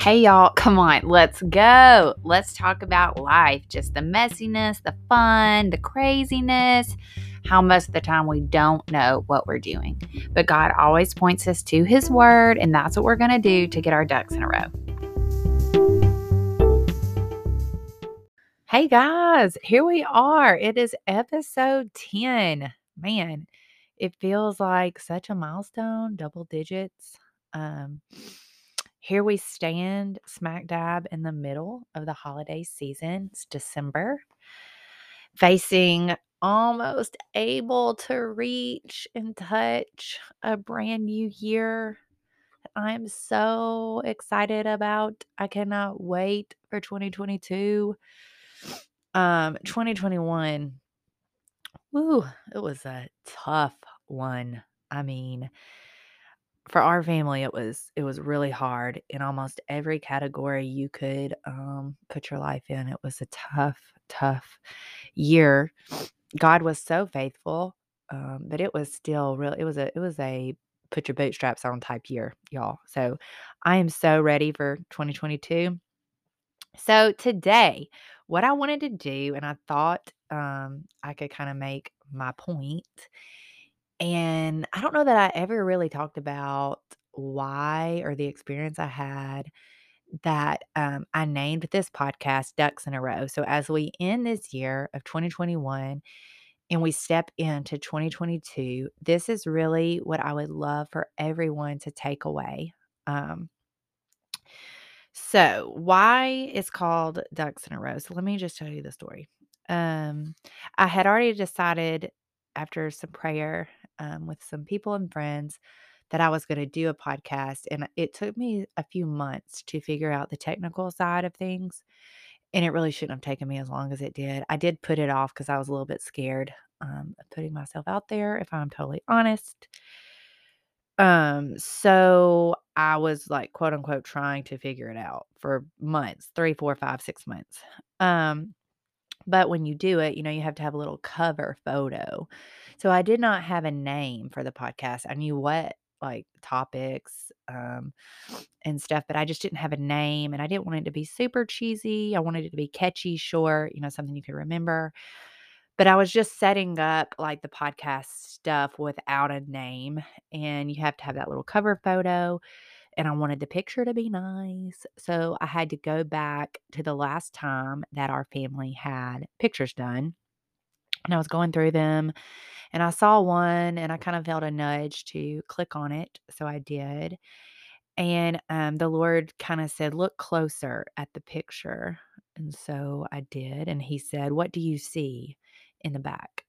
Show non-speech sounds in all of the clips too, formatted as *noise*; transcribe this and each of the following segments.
Hey, y'all, come on, let's go. Let's talk about life just the messiness, the fun, the craziness, how most of the time we don't know what we're doing. But God always points us to His Word, and that's what we're going to do to get our ducks in a row. Hey, guys, here we are. It is episode 10. Man, it feels like such a milestone, double digits. Um, here we stand smack dab in the middle of the holiday season. It's December, facing almost able to reach and touch a brand new year. I'm so excited about. I cannot wait for 2022. Um 2021 Woo, it was a tough one. I mean, for our family it was it was really hard in almost every category you could um, put your life in. It was a tough tough year. God was so faithful um, but it was still real it was a it was a put your bootstraps on type year y'all. So i am so ready for 2022 so today what i wanted to do and i thought um, i could kind of make my point and I don't know that I ever really talked about why or the experience I had that um, I named this podcast Ducks in a Row. So, as we end this year of 2021 and we step into 2022, this is really what I would love for everyone to take away. Um, so, why it's called Ducks in a Row? So, let me just tell you the story. Um, I had already decided after some prayer um, with some people and friends that I was going to do a podcast. And it took me a few months to figure out the technical side of things. And it really shouldn't have taken me as long as it did. I did put it off because I was a little bit scared um, of putting myself out there, if I'm totally honest. Um, so I was like, quote unquote, trying to figure it out for months three, four, five, six months. Um, but when you do it, you know, you have to have a little cover photo. So I did not have a name for the podcast. I knew what like topics um and stuff, but I just didn't have a name and I didn't want it to be super cheesy. I wanted it to be catchy, short, you know, something you could remember. But I was just setting up like the podcast stuff without a name and you have to have that little cover photo and I wanted the picture to be nice. So I had to go back to the last time that our family had pictures done. And I was going through them and I saw one and I kind of felt a nudge to click on it. So I did. And um, the Lord kind of said, Look closer at the picture. And so I did. And He said, What do you see in the back?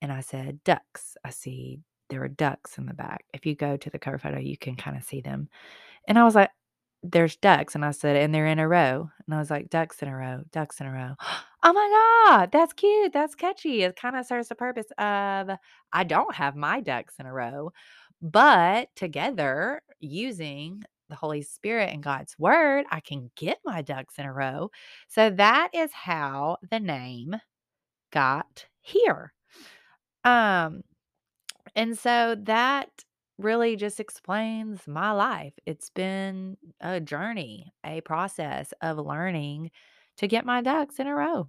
And I said, Ducks. I see there are ducks in the back. If you go to the cover photo, you can kind of see them. And I was like, there's ducks. And I said, and they're in a row. And I was like, ducks in a row, ducks in a row. Oh my God, that's cute. That's catchy. It kind of serves the purpose of I don't have my ducks in a row, but together using the Holy Spirit and God's word, I can get my ducks in a row. So that is how the name got here. Um, and so that really just explains my life. It's been a journey, a process of learning to get my ducks in a row.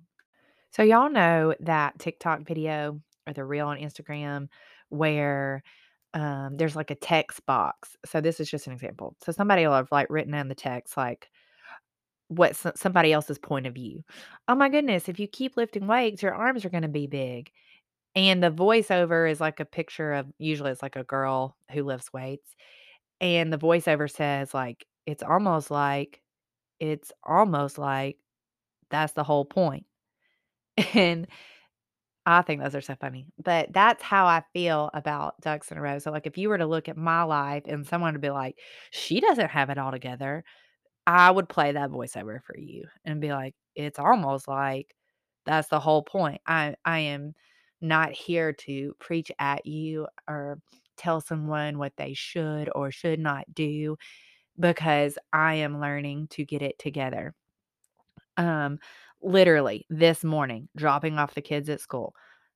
So, y'all know that TikTok video or the reel on Instagram where um, there's like a text box. So, this is just an example. So, somebody will have like written in the text, like, what somebody else's point of view. Oh my goodness, if you keep lifting weights, your arms are going to be big. And the voiceover is like a picture of usually it's like a girl who lifts weights. And the voiceover says, like, it's almost like, it's almost like that's the whole point. *laughs* And I think those are so funny. But that's how I feel about ducks in a row. So, like, if you were to look at my life and someone would be like, she doesn't have it all together, I would play that voiceover for you and be like, it's almost like that's the whole point. I I am not here to preach at you or tell someone what they should or should not do because I am learning to get it together. Um literally this morning dropping off the kids at school.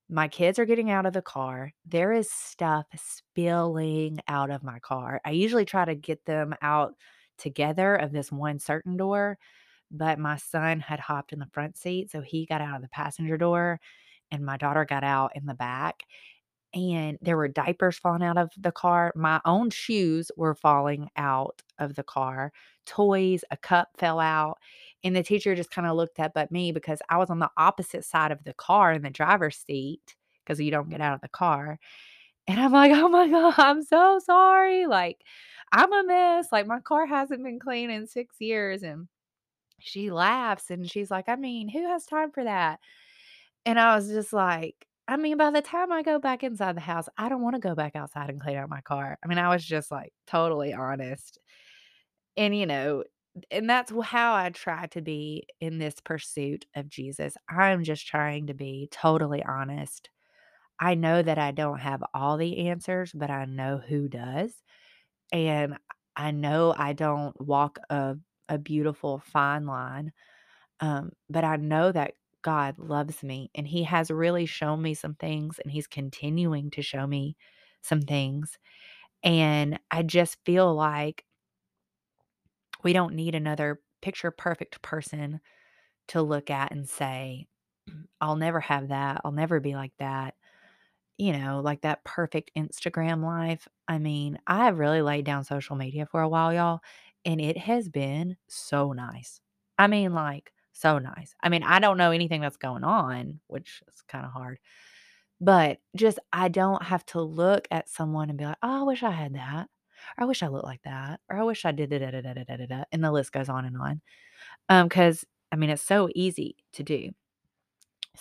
My kids are getting out of the car. There is stuff spilling out of my car. I usually try to get them out together of this one certain door, but my son had hopped in the front seat, so he got out of the passenger door, and my daughter got out in the back, and there were diapers falling out of the car. My own shoes were falling out of the car. Toys, a cup fell out, and the teacher just kinda looked up at me because I was on the opposite side of the car in the driver's seat because you don't get out of the car, and I'm like, "Oh my god, I'm so sorry, like, I'm a mess, like, my car hasn't been clean in 6 years," and she laughs, and she's like, "I mean, who has time for that?" And I was just like, I mean, by the time I go back inside the house, I don't wanna go back outside and clean out my car. I mean, I was just, like, totally honest. And, you know, and that's how I try to be in this pursuit of Jesus. I'm just trying to be totally honest. I know that I don't have all the answers, but I know who does, and I know I don't walk a a beautiful fine line, um, but I know that God loves me, and He has really shown me some things, and He's continuing to show me some things, and I just feel like we don't need another picture perfect person to look at and say, mm, "I'll never have that. I'll never be like that." You know, like that perfect Instagram life. I mean, I have really laid down social media for a while, y'all, and it has been so nice. I mean, like, so nice. I mean, I don't know anything that's going on, which is kinda hard, but just I don't have to look at someone and be like, "Oh, I wish I had that," or I wish I looked like that, or I wish I did da da da da da da da, and the list goes on and on. Um, because I mean, it's so easy to do.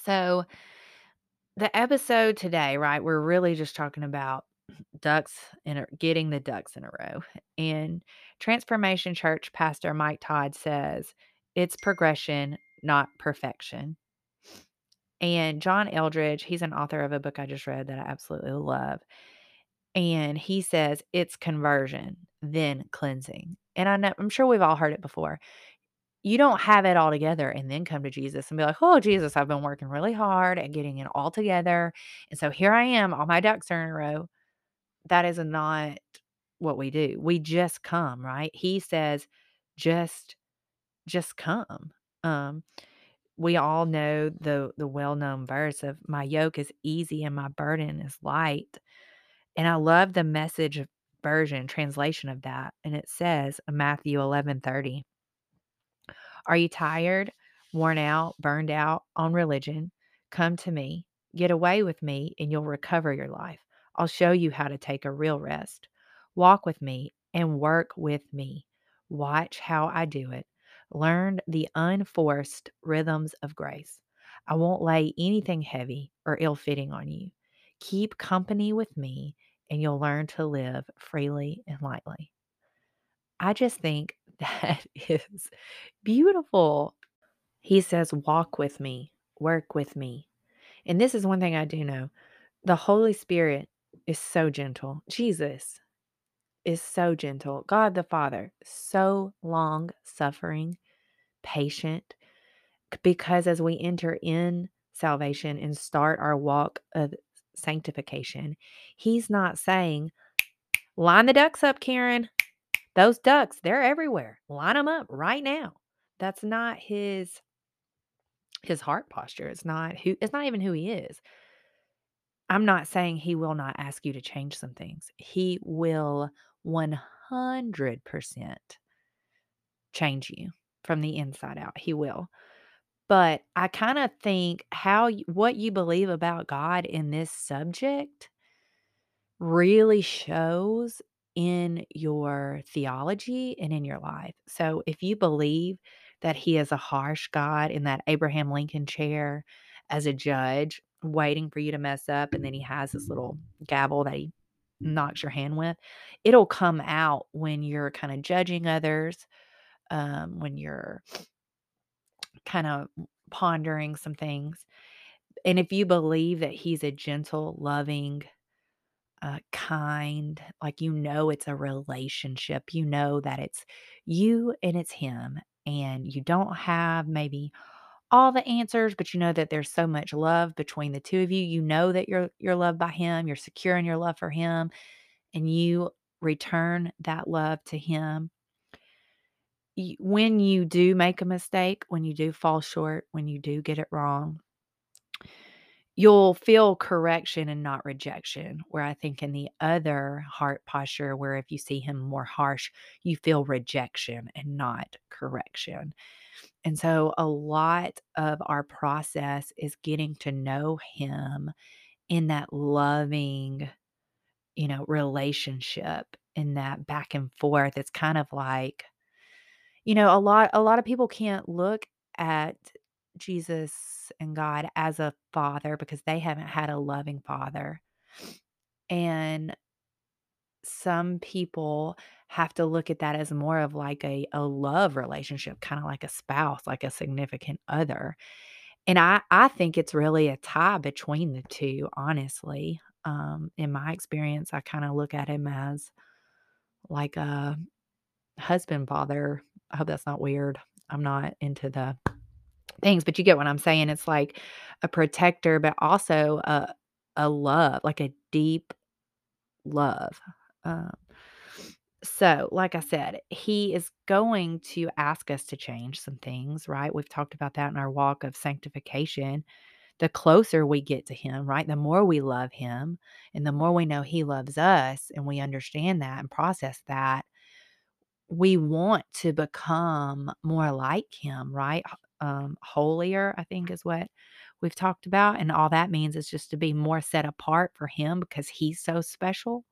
So, the episode today, right? We're really just talking about ducks and getting the ducks in a row. And Transformation Church pastor Mike Todd says it's progression, not perfection. And John Eldredge, he's an author of a book I just read that I absolutely love and he says, "It's conversion, then cleansing." And I know I'm sure we've all heard it before. You don't have it all together and then come to Jesus and be like, "Oh, Jesus, I've been working really hard at getting it all together, and so here I am, all my ducks are in a row." That is not what we do. We just come, right? He says, "Just just come." Um, we all know the the well-known verse of, "My yoke is easy and my burden is light." And I love the Message version translation of that, and it says Matthew 11:30 "Are you tired, worn out, burned out on religion? Come to me. Get away with me, and you'll recover your life. I'll show you how to take a real rest. Walk with me and work with me. Watch how I do it. Learn the unforced rhythms of grace. I won't lay anything heavy or ill-fitting on you. Keep company with me, and you'll learn to live freely and lightly." I just think *laughs* that is beautiful. He says, "Walk with me, work with me." And this is one thing I do know, the Holy Spirit is so gentle. Jesus is so gentle. God the Father, so long-suffering, patient, because as we enter in salvation and start our walk of sanctification, he's not saying, "Line the ducks up, Karen. Those ducks, they're everywhere. Line them up right now." That's not his his heart posture. It's not who it's not even who he is. I'm not saying he will not ask you to change some things. He will 100% change you from the inside out. He will. But I kinda think how what you believe about God in this subject really shows in your theology and in your life. So, if you believe that he is a harsh God in that Abraham Lincoln chair as a judge waiting for you to mess up, and then he has this little gavel that he knocks your hand with, it'll come out when you're kinda judging others, um, when you're kinda pondering some things. And if you believe that he's a gentle, loving, uh, kind, like, you know it's a relationship, you know that it's you and it's him, and you don't have maybe all the answers, but you know that there's so much love between the 2 of you. You know that you're you're loved by him, you're secure in your love for him, and you return that love to him. When you do make a mistake, when you do fall short, when you do get it wrong you'll feel correction and not rejection, where I think in the other heart posture, where if you see him more harsh, you feel rejection and not correction. And so a lot of our process is getting to know him in that loving, you know, relationship, in that back and forth. It's kind of like you know, a lot a lot of people can't look at Jesus and God as a father because they haven't had a loving father. And some people have to look at that as more of like a a love relationship, kinda like a spouse, like a significant other. And I I think it's really a tie between the 2, honestly. Um, in my experience, I kinda look at him as like a husband father. I hope that's not weird. I'm not into the things, but you get what I'm saying. It's like a protector, but also a a love, like a deep love. Um, so, like I said, he is going to ask us to change some things, right? We've talked about that in our walk of sanctification. The closer we get to him, right? The more we love him and the more we know he loves us and we understand that and process that, we want to become more like him, right? Um, holier, I think is what we've talked about, and all that means is just to be more set apart for him because he's so special.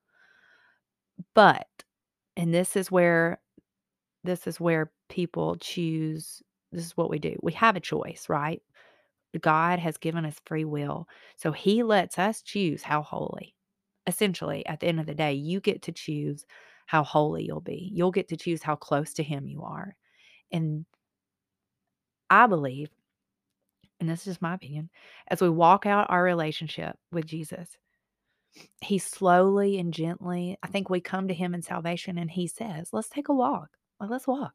But and this is where this is where people choose this is what we do. We have a choice, right? God has given us free will, so he lets us choose how holy. Essentially, at the end of the day, you get to choose how holy you'll be. You'll get to choose how close to him you are. And I believe, and this is just my opinion, as we walk out our relationship with Jesus, he slowly and gently, I think we come to him in salvation and he says, Let's take a walk. Let's walk.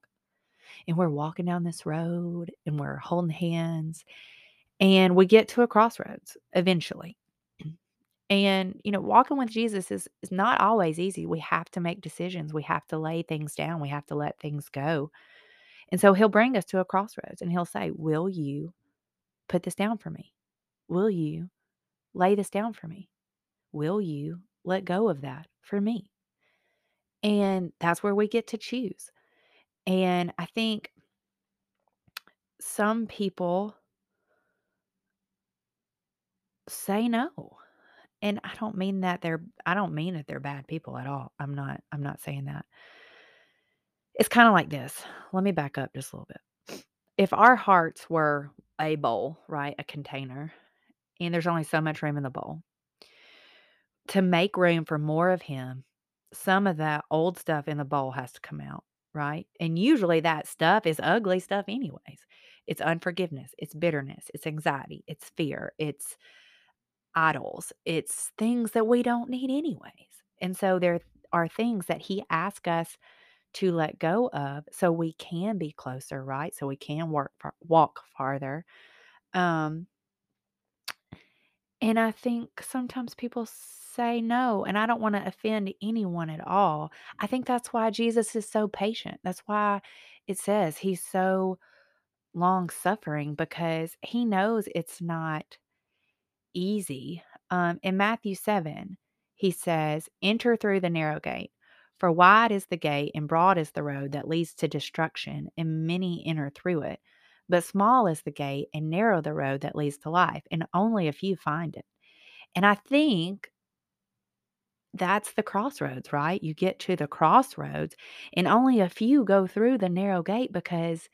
And we're walking down this road and we're holding hands and we get to a crossroads eventually. And, you know, walking with Jesus is is not always easy. We have to make decisions. We have to lay things down. We have to let things go. And so he'll bring us to a crossroads and he'll say, "Will you put this down for me? Will you lay this down for me? Will you let go of that for me?" And that's where we get to choose. And I think some people say no. And I don't mean that they're I don't mean that they're bad people at all. I'm not I'm not saying that. It's kinda like this. Let me back up just a little bit. If our hearts were a bowl, right, a container, and there's only so much room in the bowl, to make room for more of him, some of that old stuff in the bowl has to come out, right? And usually that stuff is ugly stuff anyways. It's unforgiveness, it's bitterness, it's anxiety, it's fear, it's idols, it's things that we don't need anyways. And so there are things that he asks us to let go of so we can be closer, right? So we can work far walk farther. Um, and I think sometimes people say no, and I don't wanna offend anyone at all. I think that's why Jesus is so patient. That's why it says he's so long-suffering because he knows it's not easy. Um, in Matthew 7, he says, "Enter through the narrow gate, for wide is the gate and broad is the road that leads to destruction, and many enter through it. But small is the gate and narrow the road that leads to life, and only a few find it." And I think that's the crossroads, right? You get to the crossroads, and only a few go through the narrow gate because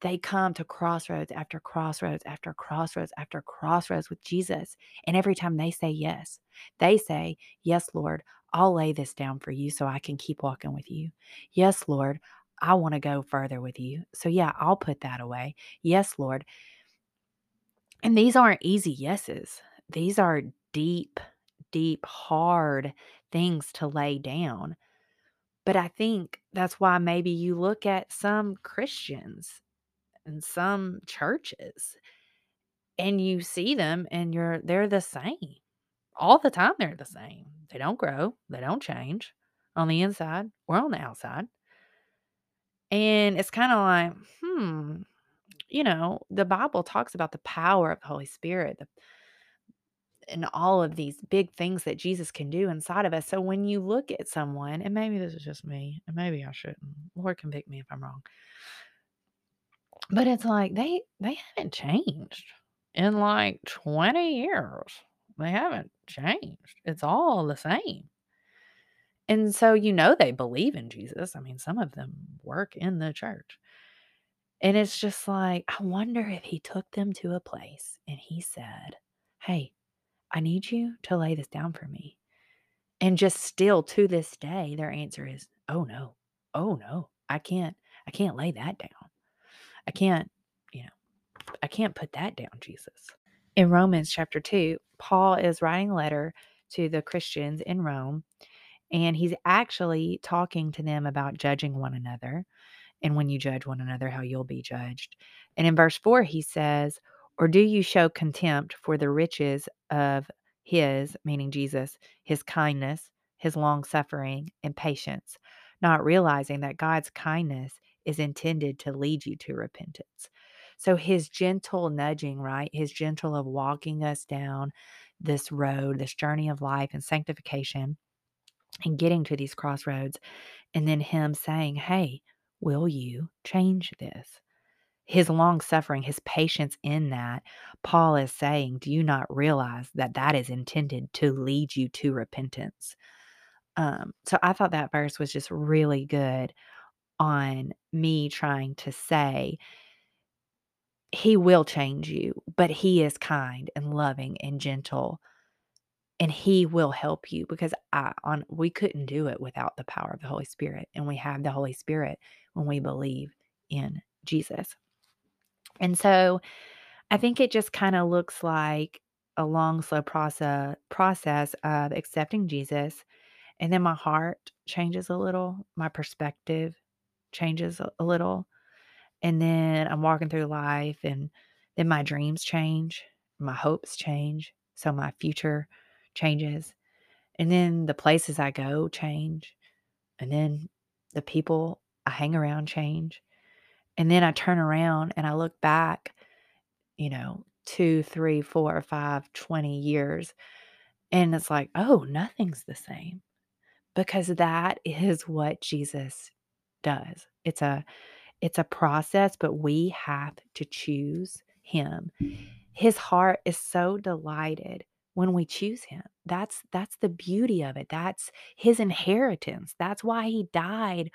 they come to crossroads after crossroads after crossroads after crossroads with Jesus. And every time they say yes, they say, Yes, Lord, I'll lay this down for you so I can keep walking with you. Yes, Lord, I want to go further with you. So, yeah, I'll put that away. Yes, Lord. And these aren't easy yeses, these are deep, deep, hard things to lay down. But I think that's why maybe you look at some Christians and some churches and you see them and you're they're the same. All the time they're the same. They don't grow, they don't change on the inside or on the outside. And it's kind of like, hmm, you know, the Bible talks about the power of the Holy Spirit, the and all of these big things that Jesus can do inside of us. So when you look at someone, and maybe this is just me, and maybe I shouldn't. Lord convict me if I'm wrong. But it's like they they haven't changed in like 20 years. They haven't changed. It's all the same. And so you know they believe in Jesus. I mean, some of them work in the church. And it's just like, I wonder if he took them to a place and he said, Hey, I need you to lay this down for me. And just still to this day, their answer is, Oh no, oh no, I can't, I can't lay that down. I can't, you know, I can't put that down, Jesus. In Romans chapter 2, Paul is writing a letter to the Christians in Rome, and he's actually talking to them about judging one another. And when you judge one another, how you'll be judged. And in verse 4, he says, Or do you show contempt for the riches of his, meaning Jesus, his kindness, his long suffering, and patience, not realizing that God's kindness is intended to lead you to repentance. So his gentle nudging, right? His gentle of walking us down this road, this journey of life and sanctification and getting to these crossroads. And then him saying, Hey, will you change this? His long suffering, his patience in that, Paul is saying, Do you not realize that that is intended to lead you to repentance? Um, so I thought that verse was just really good on me trying to say, He will change you, but He is kind and loving and gentle and he will help you because I on we couldn't do it without the power of the Holy Spirit and we have the Holy Spirit when we believe in Jesus. And so I think it just kind of looks like a long slow process process of accepting Jesus and then my heart changes a little, my perspective changes a, a little and then I'm walking through life and then my dreams change, my hopes change, so my future changes. And then the places I go change. And then the people I hang around change. And then I turn around and I look back, you know, two, three, four, five, 20 years. And it's like, oh, nothing's the same. Because that is what Jesus does. It's a it's a process, but we have to choose him. His heart is so delighted when we choose him. That's that's the beauty of it. That's his inheritance. That's why he died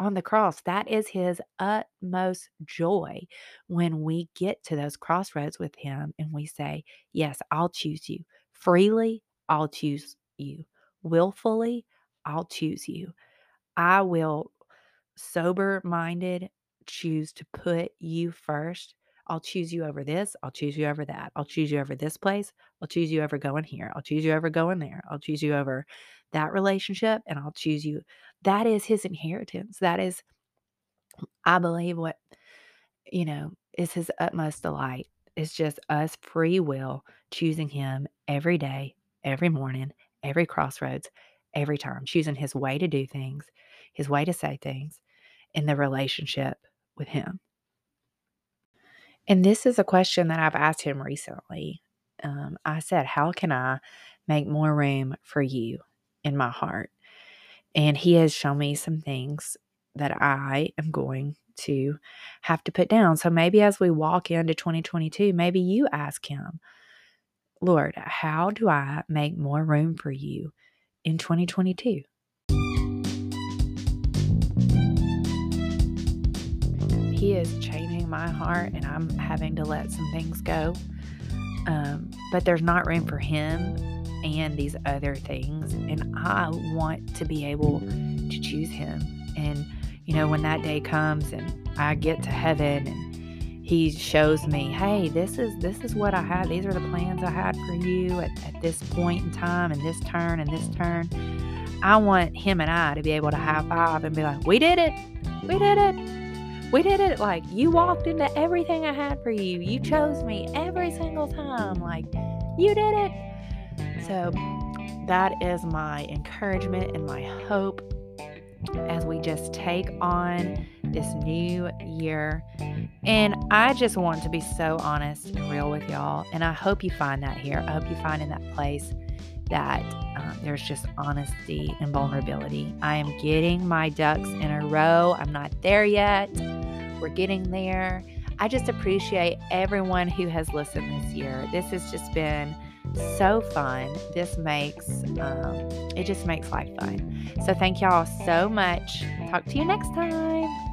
on the cross. That is his utmost joy when we get to those crossroads with him and we say, "Yes, I'll choose you. Freely, I'll choose you. Willfully, I'll choose you. I will sober-minded choose to put you first I'll choose you over this. I'll choose you over that. I'll choose you over this place. I'll choose you over going here. I'll choose you over going there. I'll choose you over that relationship and I'll choose you. That is his inheritance. That is, I believe, what, you know, is his utmost delight. It's just us free will choosing him every day, every morning, every crossroads, every time, choosing his way to do things, his way to say things in the relationship with him. And this is a question that I've asked him recently. Um, I said, How can I make more room for you in my heart? And he has shown me some things that I am going to have to put down. So maybe as we walk into 2022, maybe you ask him, Lord, how do I make more room for you in 2022? Is changing my heart and I'm having to let some things go. Um, but there's not room for him and these other things. And I want to be able to choose him. And, you know, when that day comes and I get to heaven and he shows me, hey, this is this is what I had. These are the plans I had for you at, at this point in time and this turn and this turn. I want him and I to be able to high five and be like, we did it. We did it we did it like you walked into everything I had for you. You chose me every single time. Like you did it. So that is my encouragement and my hope as we just take on this new year. And I just want to be so honest and real with y'all. And I hope you find that here. I hope you find in that place that um, there's just honesty and vulnerability. I am getting my ducks in a row. I'm not there yet. We're getting there. I just appreciate everyone who has listened this year. This has just been so fun. This makes um, it just makes life fun. So thank y'all so much. Talk to you next time.